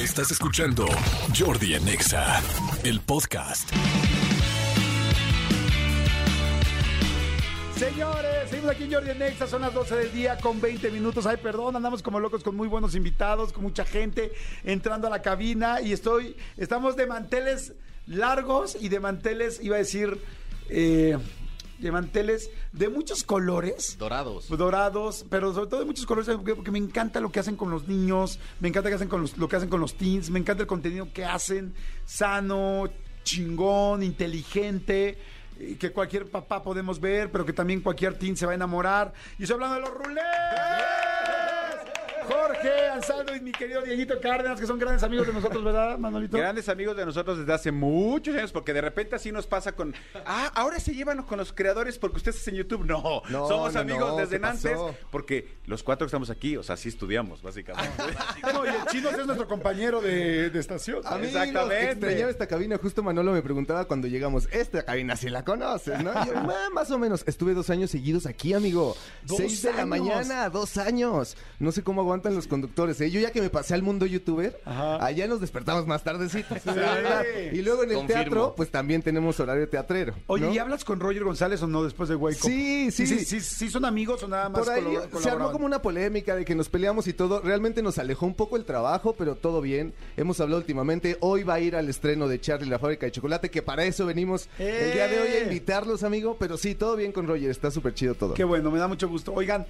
Estás escuchando Jordi en Exa, el podcast. Señores, seguimos aquí en Jordi Nexa, son las 12 del día con 20 minutos. Ay, perdón, andamos como locos con muy buenos invitados, con mucha gente entrando a la cabina y estoy, estamos de manteles largos y de manteles, iba a decir, eh, de manteles de muchos colores. Dorados. Dorados, pero sobre todo de muchos colores, porque porque me encanta lo que hacen con los niños, me encanta que hacen con los- lo que hacen con los teens, me encanta el contenido que hacen, sano, chingón, inteligente, que cualquier papá podemos ver, pero que también cualquier teen se va a enamorar. Y estoy hablando de los rulés. Jorge Ansaldo y mi querido Dieguito Cárdenas, que son grandes amigos de nosotros, ¿verdad, Manolito? Grandes amigos de nosotros desde hace muchos años, porque de repente así nos pasa con. Ah, ahora se llevan con los creadores porque ustedes hacen YouTube. No, No, somos no, amigos no, desde ¿qué antes, porque los cuatro que estamos aquí, o sea, sí estudiamos, básicamente. No, y el chino es nuestro compañero de, de estación. Amigos, Exactamente. extrañaba esta cabina. Justo Manolo me preguntaba cuando llegamos, esta cabina si la conoces, ¿no? Y yo, "Ma, más o menos. Estuve dos años seguidos aquí, amigo. Dos Seis de la mañana, dos años. No sé cómo aguantan los conductores, ¿eh? Yo ya que me pasé al mundo youtuber, Ajá. allá nos despertamos más tardecitos. verdad. Y luego en el Confirmo. teatro, pues también tenemos horario teatrero. Oye. ¿y hablas con Roger González o no después de Wake Up? Sí, sí. sí, sí, sí, son amigos o nada más Por ahí se armó como una polémica de que nos peleamos y todo. Realmente nos alejó un poco el trabajo, pero todo bien. Hemos hablado últimamente. Hoy va a ir al estreno de Charlie la fábrica de chocolate, que para eso venimos el día de hoy a ¡Eh! invitarlos, amigo. Pero sí, todo bien con Roger. Está súper chido todo. Qué bueno, me da mucho gusto. Oigan,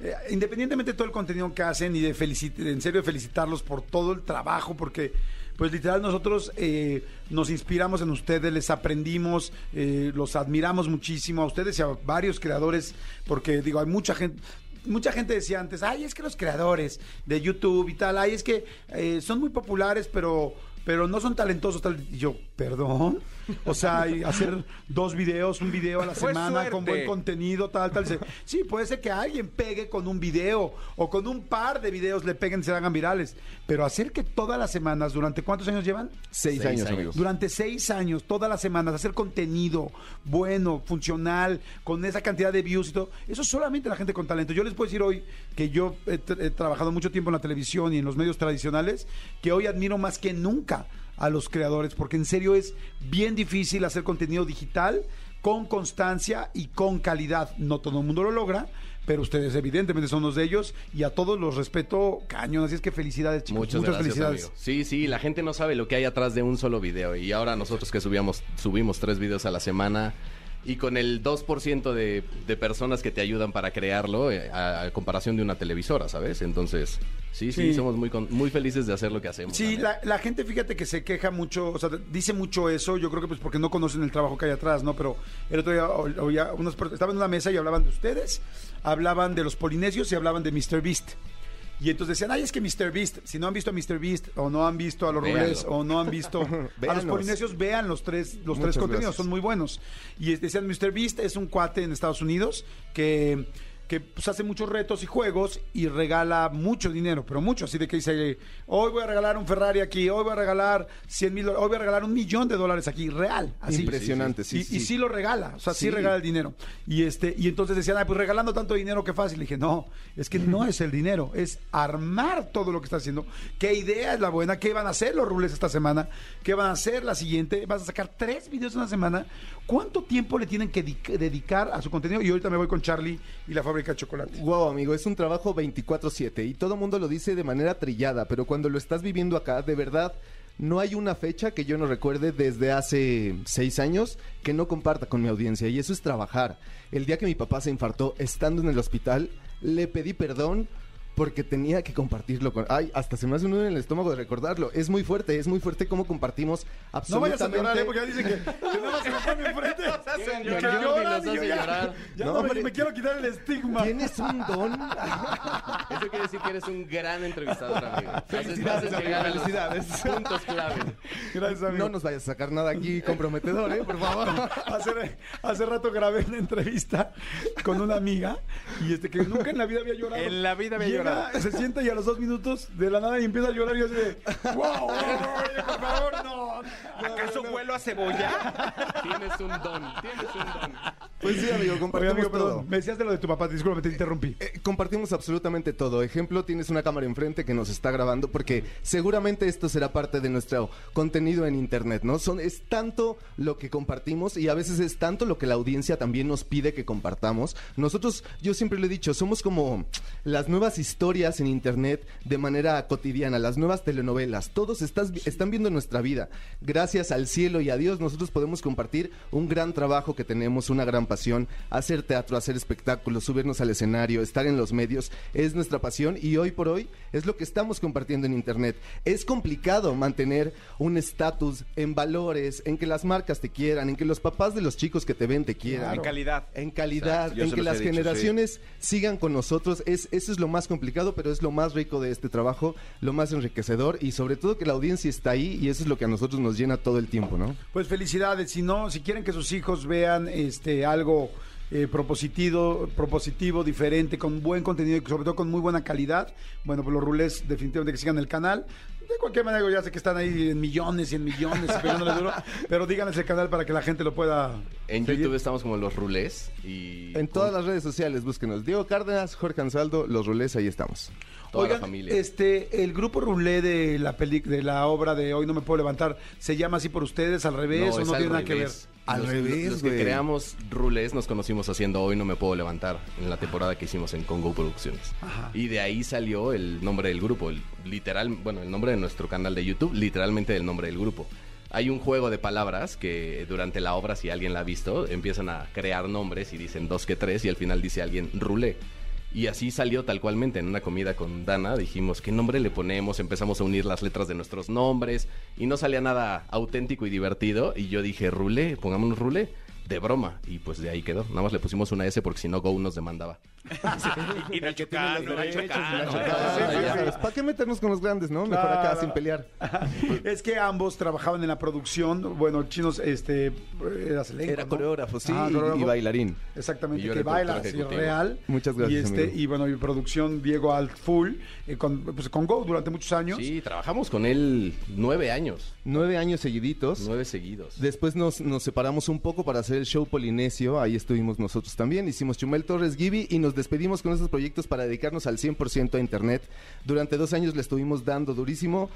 eh, independientemente de todo el contenido que hacen y de en serio felicitarlos por todo el trabajo, porque pues literal nosotros eh, nos inspiramos en ustedes, les aprendimos, eh, los admiramos muchísimo a ustedes y a varios creadores, porque digo, hay mucha gente... Mucha gente decía antes, ay, es que los creadores de YouTube y tal, ay, es que eh, son muy populares, pero, pero no son talentosos. Tal. Y yo, perdón. O sea, y hacer dos videos, un video a la semana con buen contenido, tal, tal. Sí, puede ser que alguien pegue con un video o con un par de videos le peguen y se hagan virales. Pero hacer que todas las semanas, ¿durante cuántos años llevan? Seis, Seis años, años. amigo. Durante seis años, todas las semanas, hacer contenido bueno, funcional, con esa cantidad de views y todo. Eso es solamente la gente con talento. Yo les puedo decir hoy que yo he trabajado mucho tiempo en la televisión y en los medios tradicionales, que hoy admiro más que nunca a los creadores, porque en serio es bien difícil hacer contenido digital con constancia y con calidad. No todo el mundo lo logra. Pero ustedes evidentemente son unos de ellos y a todos los respeto cañón. Así es que felicidades, chicos. Muchas, Muchas gracias, felicidades. amigo. Sí, sí, la gente no sabe lo que hay atrás de un solo video. Y ahora nosotros que subíamos, subimos tres videos a la semana y con el 2% de, de personas que te ayudan para crearlo eh, a, a comparación de una televisora, ¿sabes? Entonces, sí, sí, Sí. somos muy, con- muy felices de hacer lo que hacemos. Sí, la la, gente, fíjate que se queja mucho, o sea, dice mucho eso, yo creo que pues porque no conocen el trabajo que hay atrás, ¿no? Pero el otro día o- oía unos estaban en una mesa y hablaban de ustedes, hablaban de los polinesios y hablaban de Mr. Beast. Y entonces decían, ay, es que Mr. Beast, si no han visto a Mr. Beast, o no han visto a los rulés, o no han visto a los polinesios, vean los tres, los tres contenidos, gracias. son muy buenos. Y decían, Mr. Beast es un cuate en Estados Unidos que que pues, hace muchos retos y juegos y regala mucho dinero, pero mucho. Así de que dice, hoy voy a regalar un Ferrari aquí, hoy voy a regalar 100 mil hoy voy a regalar un millón de dólares aquí, real. Así. Impresionante, sí, y, sí. y sí lo regala, o sea, sí. Sí. regala el dinero. Y este y entonces decían, ay, pues regalando tanto dinero, qué fácil. Le dije, no, es que no es el dinero, es armar todo lo que está haciendo. ¿Qué idea es la buena? ¿Qué van a hacer los rubles esta semana? ¿Qué van a hacer la siguiente? ¿Vas a sacar tres videos en una semana? ¿Cuánto tiempo le tienen que di- dedicar a su contenido? Y ahorita me voy con Charlie y la chocolate. Wow, amigo, es un trabajo 24/7 y todo mundo lo dice de manera trillada, pero cuando lo estás viviendo acá, de verdad, no hay una fecha que yo no recuerde desde hace seis años que no comparta con mi audiencia y eso es trabajar. El día que mi papá se infartó estando en el hospital, le pedí perdón porque tenía que compartirlo con... Ay, hasta se me hace un nudo en el estómago de recordarlo. Es muy fuerte, es muy fuerte cómo compartimos No vayas a absolutamente... llorar, ¿eh? porque ya dicen que, que nada más se me pone enfrente. Que lloran llorar. Ya No, no, me, hombre. me quiero quitar el estigma. Tienes un don. Eso quiere decir que eres un gran entrevistador, amigo. Felicidades, haces amigo, a felicidades. Puntos clave. Gracias, amigo. No nos vayas a sacar nada aquí comprometedor, ¿eh? Por favor. hace, hace rato grabé una entrevista con una amiga y este que nunca en la vida había llorado. En la vida había Y se sienta y a los dos minutos de la nada y empieza a llorar y yo así de, wow, por favor, no. ¿Acaso vuelo a cebolla? Tienes un don, tienes un don. Pues sí, amigo, Oye, compartimos amigo, todo. perdón, me decías de lo de tu papá, disculpa, te interrumpí. Eh, compartimos absolutamente todo. Ejemplo, tienes una cámara enfrente que nos está grabando porque seguramente esto será parte de nuestro contenido en internet, ¿no? Son, es tanto lo que compartimos y a veces es tanto lo que la audiencia también nos pide que compartamos. Nosotros, yo siempre lo he dicho, somos como las nuevas historias en internet de manera cotidiana, las nuevas telenovelas. Todos estás, están viendo nuestra vida. Gracias al cielo y a Dios, nosotros podemos compartir un gran trabajo que tenemos, una gran pasión. Hacer teatro, hacer espectáculos, subirnos al escenario, estar en los medios, es nuestra pasión y hoy por hoy es lo que estamos compartiendo en internet. Es complicado mantener un estatus en valores, en que las marcas te quieran, en que los papás de los chicos que te ven te quieran. En calidad. En calidad, Exacto, en que las dicho, generaciones sigan con nosotros. Es, eso es lo más complicado, pero es lo más rico de este trabajo, lo más enriquecedor y sobre todo que la audiencia está ahí y eso es lo que a nosotros nos llena todo el tiempo, ¿no? Pues felicidades, si no, si quieren que sus hijos vean este algo eh, propositivo, propositivo, diferente, con buen contenido y sobre todo con muy buena calidad, bueno, pues los rulés definitivamente que sigan el canal. De cualquier manera, ya sé que están ahí en millones y en millones, y pegándole duro, pero díganles el canal para que la gente lo pueda En seguir. YouTube estamos como los rulés y En todas las redes sociales, búsquenos. Diego Cárdenas, Jorge Ansaldo, Los Rulés, ahí estamos. Toda Oigan, la familia. Este, el grupo Rulé de la peli, de la obra de Hoy no me puedo levantar, ¿se llama así por ustedes, al revés o no tiene nada que ver? Al los, revés, Los que creamos Rulés nos conocimos haciendo Hoy No Me Puedo Levantar en la temporada que hicimos en Congo Producciones. Y de ahí salió el nombre del grupo, el literal, bueno, el nombre de nuestro canal de YouTube, literalmente el nombre del grupo. Hay un juego de palabras que durante la obra, si alguien la ha visto, empiezan a crear nombres y dicen dos que tres y al final dice alguien Rulé. Y así salió tal cualmente en una comida con Dana. Dijimos, ¿qué nombre le ponemos? Empezamos a unir las letras de nuestros nombres y no salía nada auténtico y divertido. Y yo dije, Rulé, pongámonos Rulé. De broma. Y pues de ahí quedó. Nada más le pusimos una S porque si no Go nos demandaba. Y Nacho Cano, Nacho Cano. ¿Para qué meternos con los grandes, no? Mejor acá sin pelear. Es que ambos trabajaban en la producción. Bueno, Chinos, este, eras elenco, Era ¿no? coreógrafo, sí, Ah, y- coreógrafo. y bailarín. Exactamente, Y que era baila ejecutivo. real. Muchas gracias, Y, este, amigo. y bueno, mi producción Diego Alt Full, eh, con, pues, con Go durante muchos años. Sí, trabajamos con él nueve años. Nueve años seguiditos. Nueve seguidos. Después nos, nos separamos un poco para hacer el show Polinesio, ahí estuvimos nosotros también, hicimos Chumel Torres Gibi y nos despedimos con esos proyectos para dedicarnos al 100% a Internet. Durante dos años le estuvimos dando durísimo.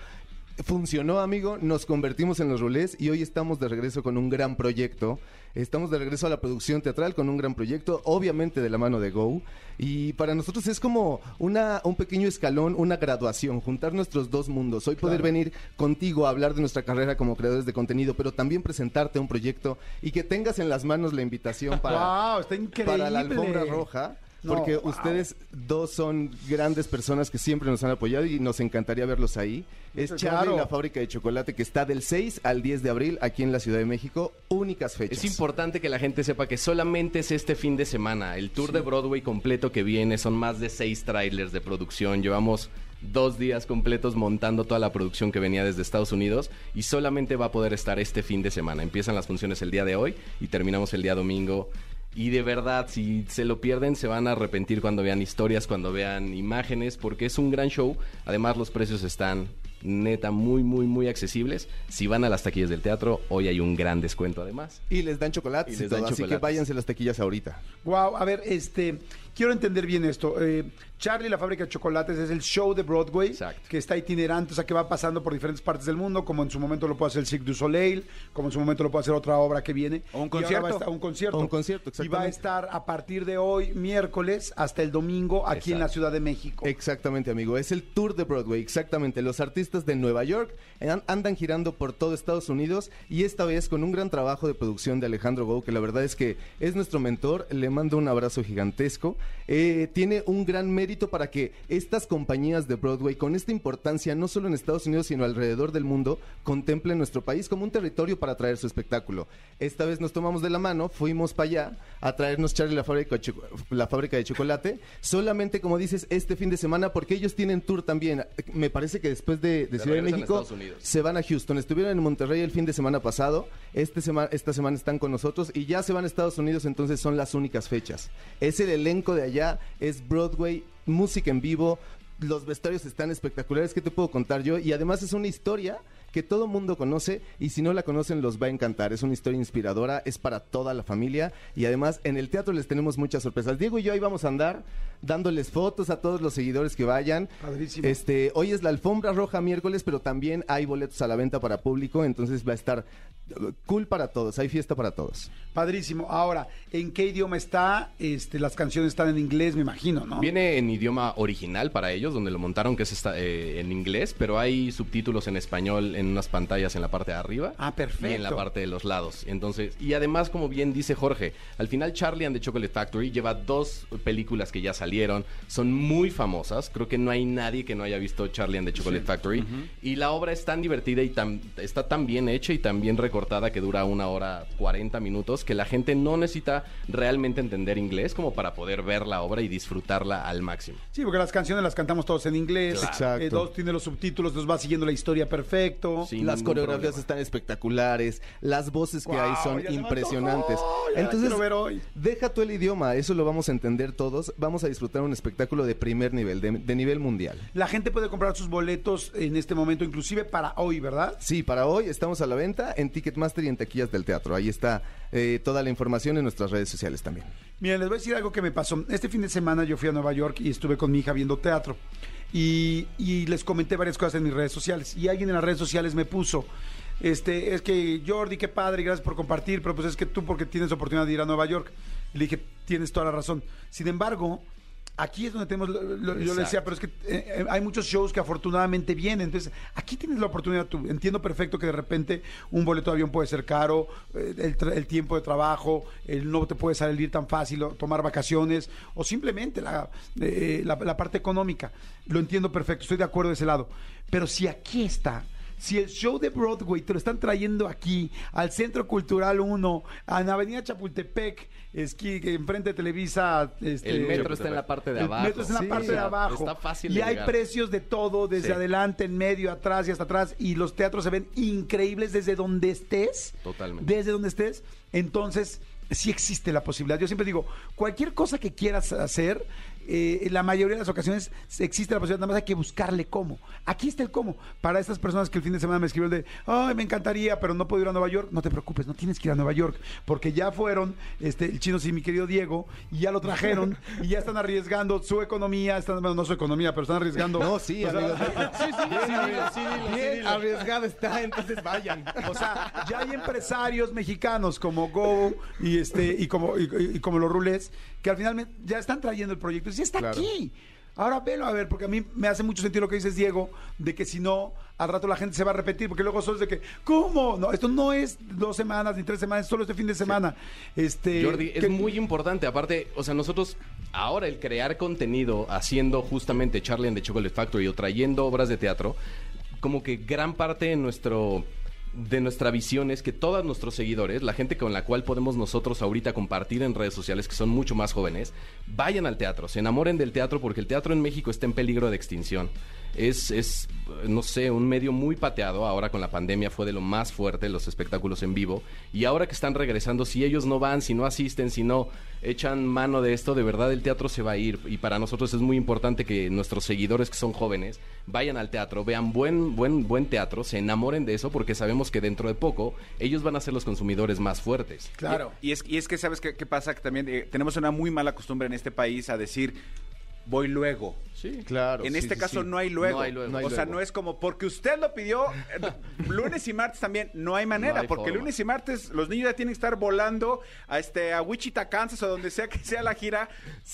Funcionó, amigo, nos convertimos en los rulés y hoy estamos de regreso con un gran proyecto. Estamos de regreso a la producción teatral con un gran proyecto, obviamente de la mano de Go. Y para nosotros es como una, un pequeño escalón, una graduación, juntar nuestros dos mundos. Hoy poder venir contigo a hablar de nuestra carrera como creadores de contenido, pero también presentarte un proyecto y que tengas en las manos la invitación para, Wow, está increíble. para la alfombra roja. No, Porque wow. ustedes dos son grandes personas que siempre nos han apoyado y nos encantaría verlos ahí. Es Claro. Charlie la fábrica de chocolate que está del 6 al 10 de abril aquí en la Ciudad de México. Únicas fechas. Es importante que la gente sepa que solamente es este fin de semana. El tour de Broadway completo que viene son más de seis trailers de producción. Llevamos dos días completos montando toda la producción que venía desde Estados Unidos y solamente va a poder estar este fin de semana. Empiezan las funciones el día de hoy y terminamos el día domingo. Y de verdad, si se lo pierden, se van a arrepentir cuando vean historias, cuando vean imágenes, porque es un gran show. Además, los precios están neta muy, muy, muy accesibles. Si van a las taquillas del teatro, hoy hay un gran descuento además. Y les dan chocolates Y y, les todo, dan así que váyanse a las taquillas ahorita. Wow, a ver, este, quiero entender bien esto. Eh, Charlie, la fábrica de chocolates, es el show de Broadway Exacto. que está itinerante, o sea, que va pasando por diferentes partes del mundo, como en su momento lo puede hacer el Cirque du Soleil, como en su momento lo puede hacer otra obra que viene. O un concierto. va a estar- un concierto. O un concierto, Y va a estar a partir de hoy, miércoles, hasta el domingo, aquí en la. Ciudad de México. Exactamente, amigo. Es el tour de Broadway, exactamente. Los artistas de Nueva York an- andan girando por todo Estados Unidos y esta vez con un gran trabajo de producción de Alejandro Go, que la verdad es que es nuestro mentor. Le mando un abrazo gigantesco. Eh, tiene un gran mérito para que estas compañías de Broadway, con esta importancia no solo en Estados Unidos, sino alrededor del mundo, contemplen nuestro país como un territorio para traer su espectáculo. Esta vez nos tomamos de la mano, fuimos para allá a traernos Charlie la fábrica, de la fábrica de chocolate, solamente como dices, este fin de semana, porque ellos tienen tour también. Me parece que después de, de Ciudad de México se van a Houston. Estuvieron en Monterrey el fin de semana pasado, este sema- esta semana están con nosotros y ya se van a Estados Unidos, entonces son las únicas fechas. Es el elenco de allá, es Broadway, música en vivo, Los vestuarios están espectaculares, ¿qué te puedo contar yo? Y además es una historia que todo mundo conoce y si no la conocen los va a encantar. Es una historia inspiradora, es para toda la familia y además en el teatro les tenemos muchas sorpresas. Diego y yo ahí vamos a andar dándoles fotos a todos los seguidores que vayan. Padrísimo. Este, hoy es la alfombra roja miércoles, pero también hay boletos a la venta para público, entonces va a estar uh, cool para todos, hay fiesta para todos. Padrísimo. Ahora, ¿en qué idioma está? Este, las canciones están en inglés, me imagino, ¿no? Viene en idioma original para ellos, donde lo montaron, que es esta- eh, en inglés, pero hay subtítulos en español en unas pantallas en la parte de arriba. Ah, perfecto. Y en la parte de los lados. Entonces, y además, como bien dice Jorge, al final Charlie and the Chocolate Factory lleva dos películas que ya salieron, son muy famosas. Creo que no hay nadie que no haya visto Charlie and the Chocolate Factory. Y la obra es tan divertida y tan, está tan bien hecha y tan bien recortada que dura una hora 40 minutos que la gente no necesita realmente entender inglés como para poder ver la obra y disfrutarla al máximo. Sí, porque las canciones las cantamos todos en inglés. Claro. Exacto. Eh, dos tiene los subtítulos, nos va siguiendo la historia perfecto. Sin las coreografías problema. están espectaculares, las voces que Guau, hay son impresionantes. antojó, Entonces, ver hoy. deja tú el idioma, eso lo vamos a entender todos. Vamos a disfrutar un espectáculo de primer nivel, de, de nivel mundial. La gente puede comprar sus boletos en este momento, inclusive para hoy, ¿verdad? Sí, para hoy estamos a la venta en Ticketmaster y en taquillas del teatro. Ahí está eh, toda la información en nuestras redes sociales también. Miren, les voy a decir algo que me pasó. Este fin de semana yo fui a Nueva York y estuve con mi hija viendo teatro. Y, y les comenté varias cosas en mis redes sociales. Y alguien en las redes sociales me puso, este, es que Jordi, qué padre, gracias por compartir, pero pues es que tú porque tienes oportunidad de ir a Nueva York. Le dije, tienes toda la razón. Sin embargo, aquí es donde tenemos, lo- lo- yo le decía, pero es que eh, eh, hay muchos shows que afortunadamente vienen. Entonces, aquí tienes la oportunidad tú. Entiendo perfecto que de repente un boleto de avión puede ser caro, eh, el, tiempo de trabajo, el no te puede salir tan fácil, o tomar vacaciones, o simplemente la, eh, la, la parte económica. Lo entiendo perfecto, estoy de acuerdo de ese lado. Pero si aquí está. Si el show de Broadway te lo están trayendo aquí, al Centro Cultural 1, a la Avenida Chapultepec, esquí, que enfrente de Televisa. este, El metro está en la parte de el abajo. metro está en la Sí, parte de abajo. está fácil Y de hay llegar. precios de todo, desde Sí. adelante, en medio, atrás y hasta atrás. Y los teatros se ven increíbles desde donde estés. Totalmente. Desde donde estés. Entonces, sí existe la posibilidad. Yo siempre digo, cualquier cosa que quieras hacer, eh, en la mayoría de las ocasiones existe la posibilidad, nada más hay que buscarle cómo. Aquí está el cómo. Para estas personas que el fin de semana me escribieron de, ay, me encantaría, pero no puedo ir a Nueva York, no te preocupes, no tienes que ir a Nueva York, porque ya fueron este, el chino y mi querido Diego, y ya lo trajeron, y ya están arriesgando su economía, están, bueno, no su economía, pero están arriesgando. No, sí, sea, amigos. Bien arriesgado está, entonces vayan. O sea, ya hay empresarios mexicanos como Go y este y como y, y como los Rulés que al final ya están trayendo el proyecto. Sí está Claro. aquí. Ahora velo a ver, porque a mí me hace mucho sentido lo que dices, Diego, de que si no, al rato la gente se va a repetir, porque luego solo es de que, ¿cómo? No, esto no es dos semanas ni tres semanas, es solo este fin de semana. Este, Jordi, es que- muy importante. Aparte, o sea, nosotros ahora el crear contenido haciendo justamente Charlie and the Chocolate Factory o trayendo obras de teatro, como que gran parte de nuestro de nuestra visión es que todos nuestros seguidores, la gente con la cual podemos nosotros ahorita compartir en redes sociales, que son mucho más jóvenes, vayan al teatro, se enamoren del teatro porque el teatro en México está en peligro de extinción. Es, es, no sé, un medio muy pateado. Ahora con la pandemia fue de lo más fuerte los espectáculos en vivo. Y ahora que están regresando, si ellos no van, si no asisten, si no echan mano de esto, de verdad el teatro se va a ir. Y para nosotros es muy importante que nuestros seguidores que son jóvenes vayan al teatro, vean buen, buen, buen teatro, se enamoren de eso, porque sabemos que dentro de poco ellos van a ser los consumidores más fuertes. Claro. Y, y es, y es que, ¿sabes qué, qué pasa? Que también eh, tenemos una muy mala costumbre en este país a decir, voy luego. Sí. Claro. En sí, este sí, caso sí. no hay luego. No hay luego. No hay o sea, luego. no es como porque usted lo pidió eh, lunes y martes también, no hay manera, No hay porque forma. lunes y martes los niños ya tienen que estar volando a este a Wichita, Kansas o donde sea que sea la gira,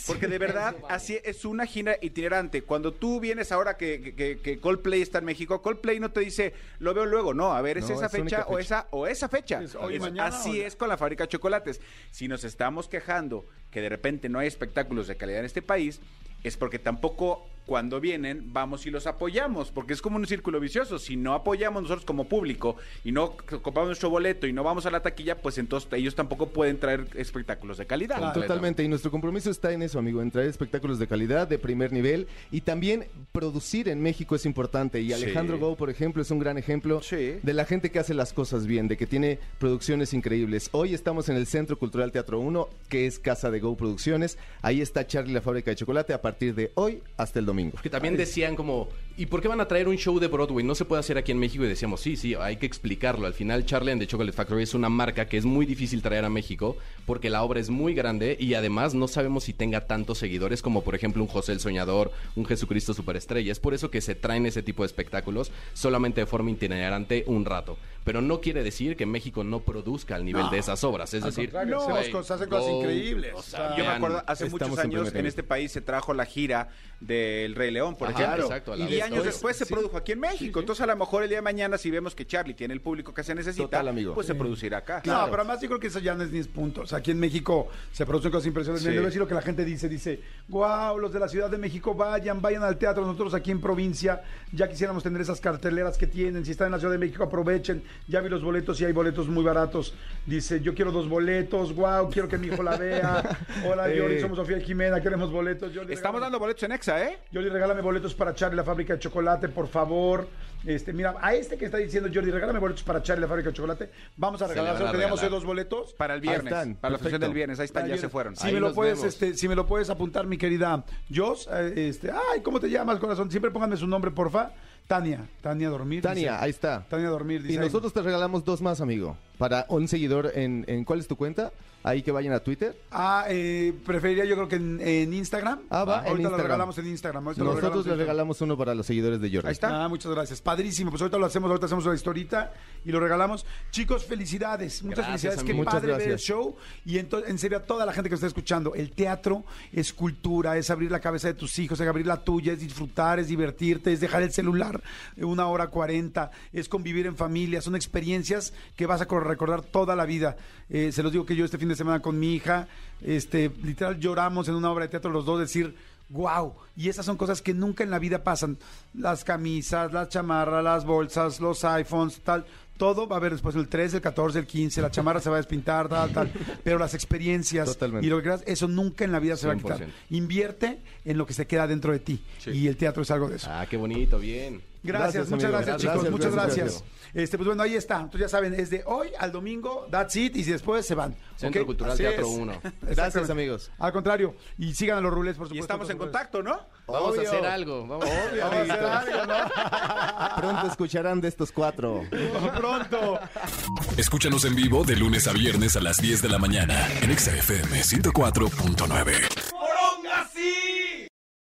porque de verdad así es una gira itinerante. Cuando tú vienes ahora que, que- que Coldplay está en México, Coldplay no te dice, lo veo luego, no, a ver, es No, esa es fecha, o esa o esa fecha. Es hoy y Es- mañana, así o- es con la fábrica de chocolates. Si nos estamos quejando que de repente no hay espectáculos de calidad en este país, es porque tampoco cuando vienen vamos y los apoyamos, porque es como un círculo vicioso. Si no apoyamos nosotros como público y no compramos nuestro boleto y no vamos a la taquilla, pues entonces ellos tampoco pueden traer espectáculos de calidad. Claro. Totalmente, y nuestro compromiso está en eso, amigo, en traer espectáculos de calidad, de primer nivel, y también producir en México es importante. Y Sí. Alejandro Go, por ejemplo, es un gran ejemplo Sí. de la gente que hace las cosas bien, de que tiene producciones increíbles. Hoy estamos en el Centro Cultural Teatro 1, que es casa de Go Producciones. Ahí está Charlie la fábrica de chocolate a partir de hoy hasta el domingo. Domingo. Que también decían como, ¿y por qué van a traer un show de Broadway? No se puede hacer aquí en México. Y decíamos, sí, sí, hay que explicarlo. Al final, Charlie and the Chocolate Factory es una marca que es muy difícil traer a México porque la obra es muy grande y además no sabemos si tenga tantos seguidores como, por ejemplo, un José el Soñador, un Jesucristo Superestrella. Es por eso que se traen ese tipo de espectáculos solamente de forma itinerante un rato. Pero no quiere decir que México no produzca al nivel de esas obras. Es Al decir, cosas- hacen cosas go, increíbles. o sea, Yo me acuerdo, hace muchos en años en nivel. este país se trajo la gira del Rey León, por Ajá, ejemplo. exacto, y vez. años después se sí. produjo aquí en México. Entonces, a lo mejor el día de mañana, si vemos que Charlie tiene el público que se necesita, Total, amigo. pues se producirá acá. No, pero además yo creo que eso ya no es ni es punto. O sea, aquí en México se producen cosas impresionantes. A decir lo que la gente dice. Dice, wow, los de la Ciudad de México vayan, vayan al teatro. Nosotros aquí en provincia ya quisiéramos tener esas carteleras que tienen. Si están en la Ciudad de México, aprovechen. Ya vi los boletos y hay boletos muy baratos. Dice, yo quiero dos boletos. Wow, quiero que mi hijo la vea. Hola, Eh. Yoli, somos Sofía y Jimena, queremos boletos. Yoli, Estamos regálame- dando boletos en Exa, ¿eh? Jordi, regálame boletos para Charlie la fábrica de chocolate, por favor. Este, mira, a este que está diciendo Jordi, regálame boletos para Charlie la fábrica de chocolate. Vamos a regalar, a teníamos dos boletos. Para el Ahí viernes. están, para la función del viernes. Ahí están, ya se fueron. Si Ahí me lo puedes, vemos. este, si me lo puedes apuntar, mi querida Jos, eh, este, ay, ¿cómo te llamas, corazón? Siempre pónganme su nombre, porfa. Tania, Tania Dormir. Tania, dice. ahí está. Tania Dormir, dice. Y nosotros te regalamos dos más, amigo. Para un seguidor en, en ¿cuál es tu cuenta? Ahí que vayan a Twitter. Ah, eh, preferiría yo creo que en, en Instagram. Ah, va, en Ahorita lo regalamos en Instagram. ahorita lo Nosotros regalamos en regalamos uno para los seguidores de Jordi. Ahí está. Ah, muchas gracias. Padrísimo. Pues ahorita lo hacemos, ahorita hacemos la historita y lo regalamos. Chicos, felicidades. Muchas Gracias, felicidades. Qué amigo. Muchas padre ver el gracias. show. Y ento- en serio, a toda la gente que está escuchando, el teatro es cultura, es abrir la cabeza de tus hijos, es abrir la tuya, es disfrutar, es divertirte, es dejar el celular una hora cuarenta, es convivir en familia. Son experiencias que vas a cor- recordar toda la vida. Eh, se los digo que yo este fin de semana con mi hija, este, literal lloramos en una obra de teatro los dos, decir, wow. Y esas son cosas que nunca en la vida pasan. Las camisas, las chamarras, las bolsas, los iPhones, tal. Todo va a haber después el 13, el 14, el 15, la chamarra se va a despintar, tal, tal. Pero las experiencias Totalmente. y lo que creas, eso nunca en la vida se va a quitar. 100%. Invierte en lo que se queda dentro de ti. Y el teatro es algo de eso. Ah, qué bonito, bien. Gracias, Gracias, muchas gracias, chicos, Gracias, muchas gracias, gracias. Este, pues bueno, ahí está. Entonces ya saben, es de hoy al domingo, that's it, y después se van. Centro. Cultural Así Teatro es. 1. Gracias, amigos. Al contrario, y sigan a los rules, por supuesto. Y estamos en contacto, ¿no? Vamos Obvio. a hacer algo. Vamos, Vamos a hacer algo, ¿no? Pronto escucharán de estos cuatro. Pronto. Escúchanos en vivo de lunes a viernes a las 10 de la mañana en Exa FM 104.9.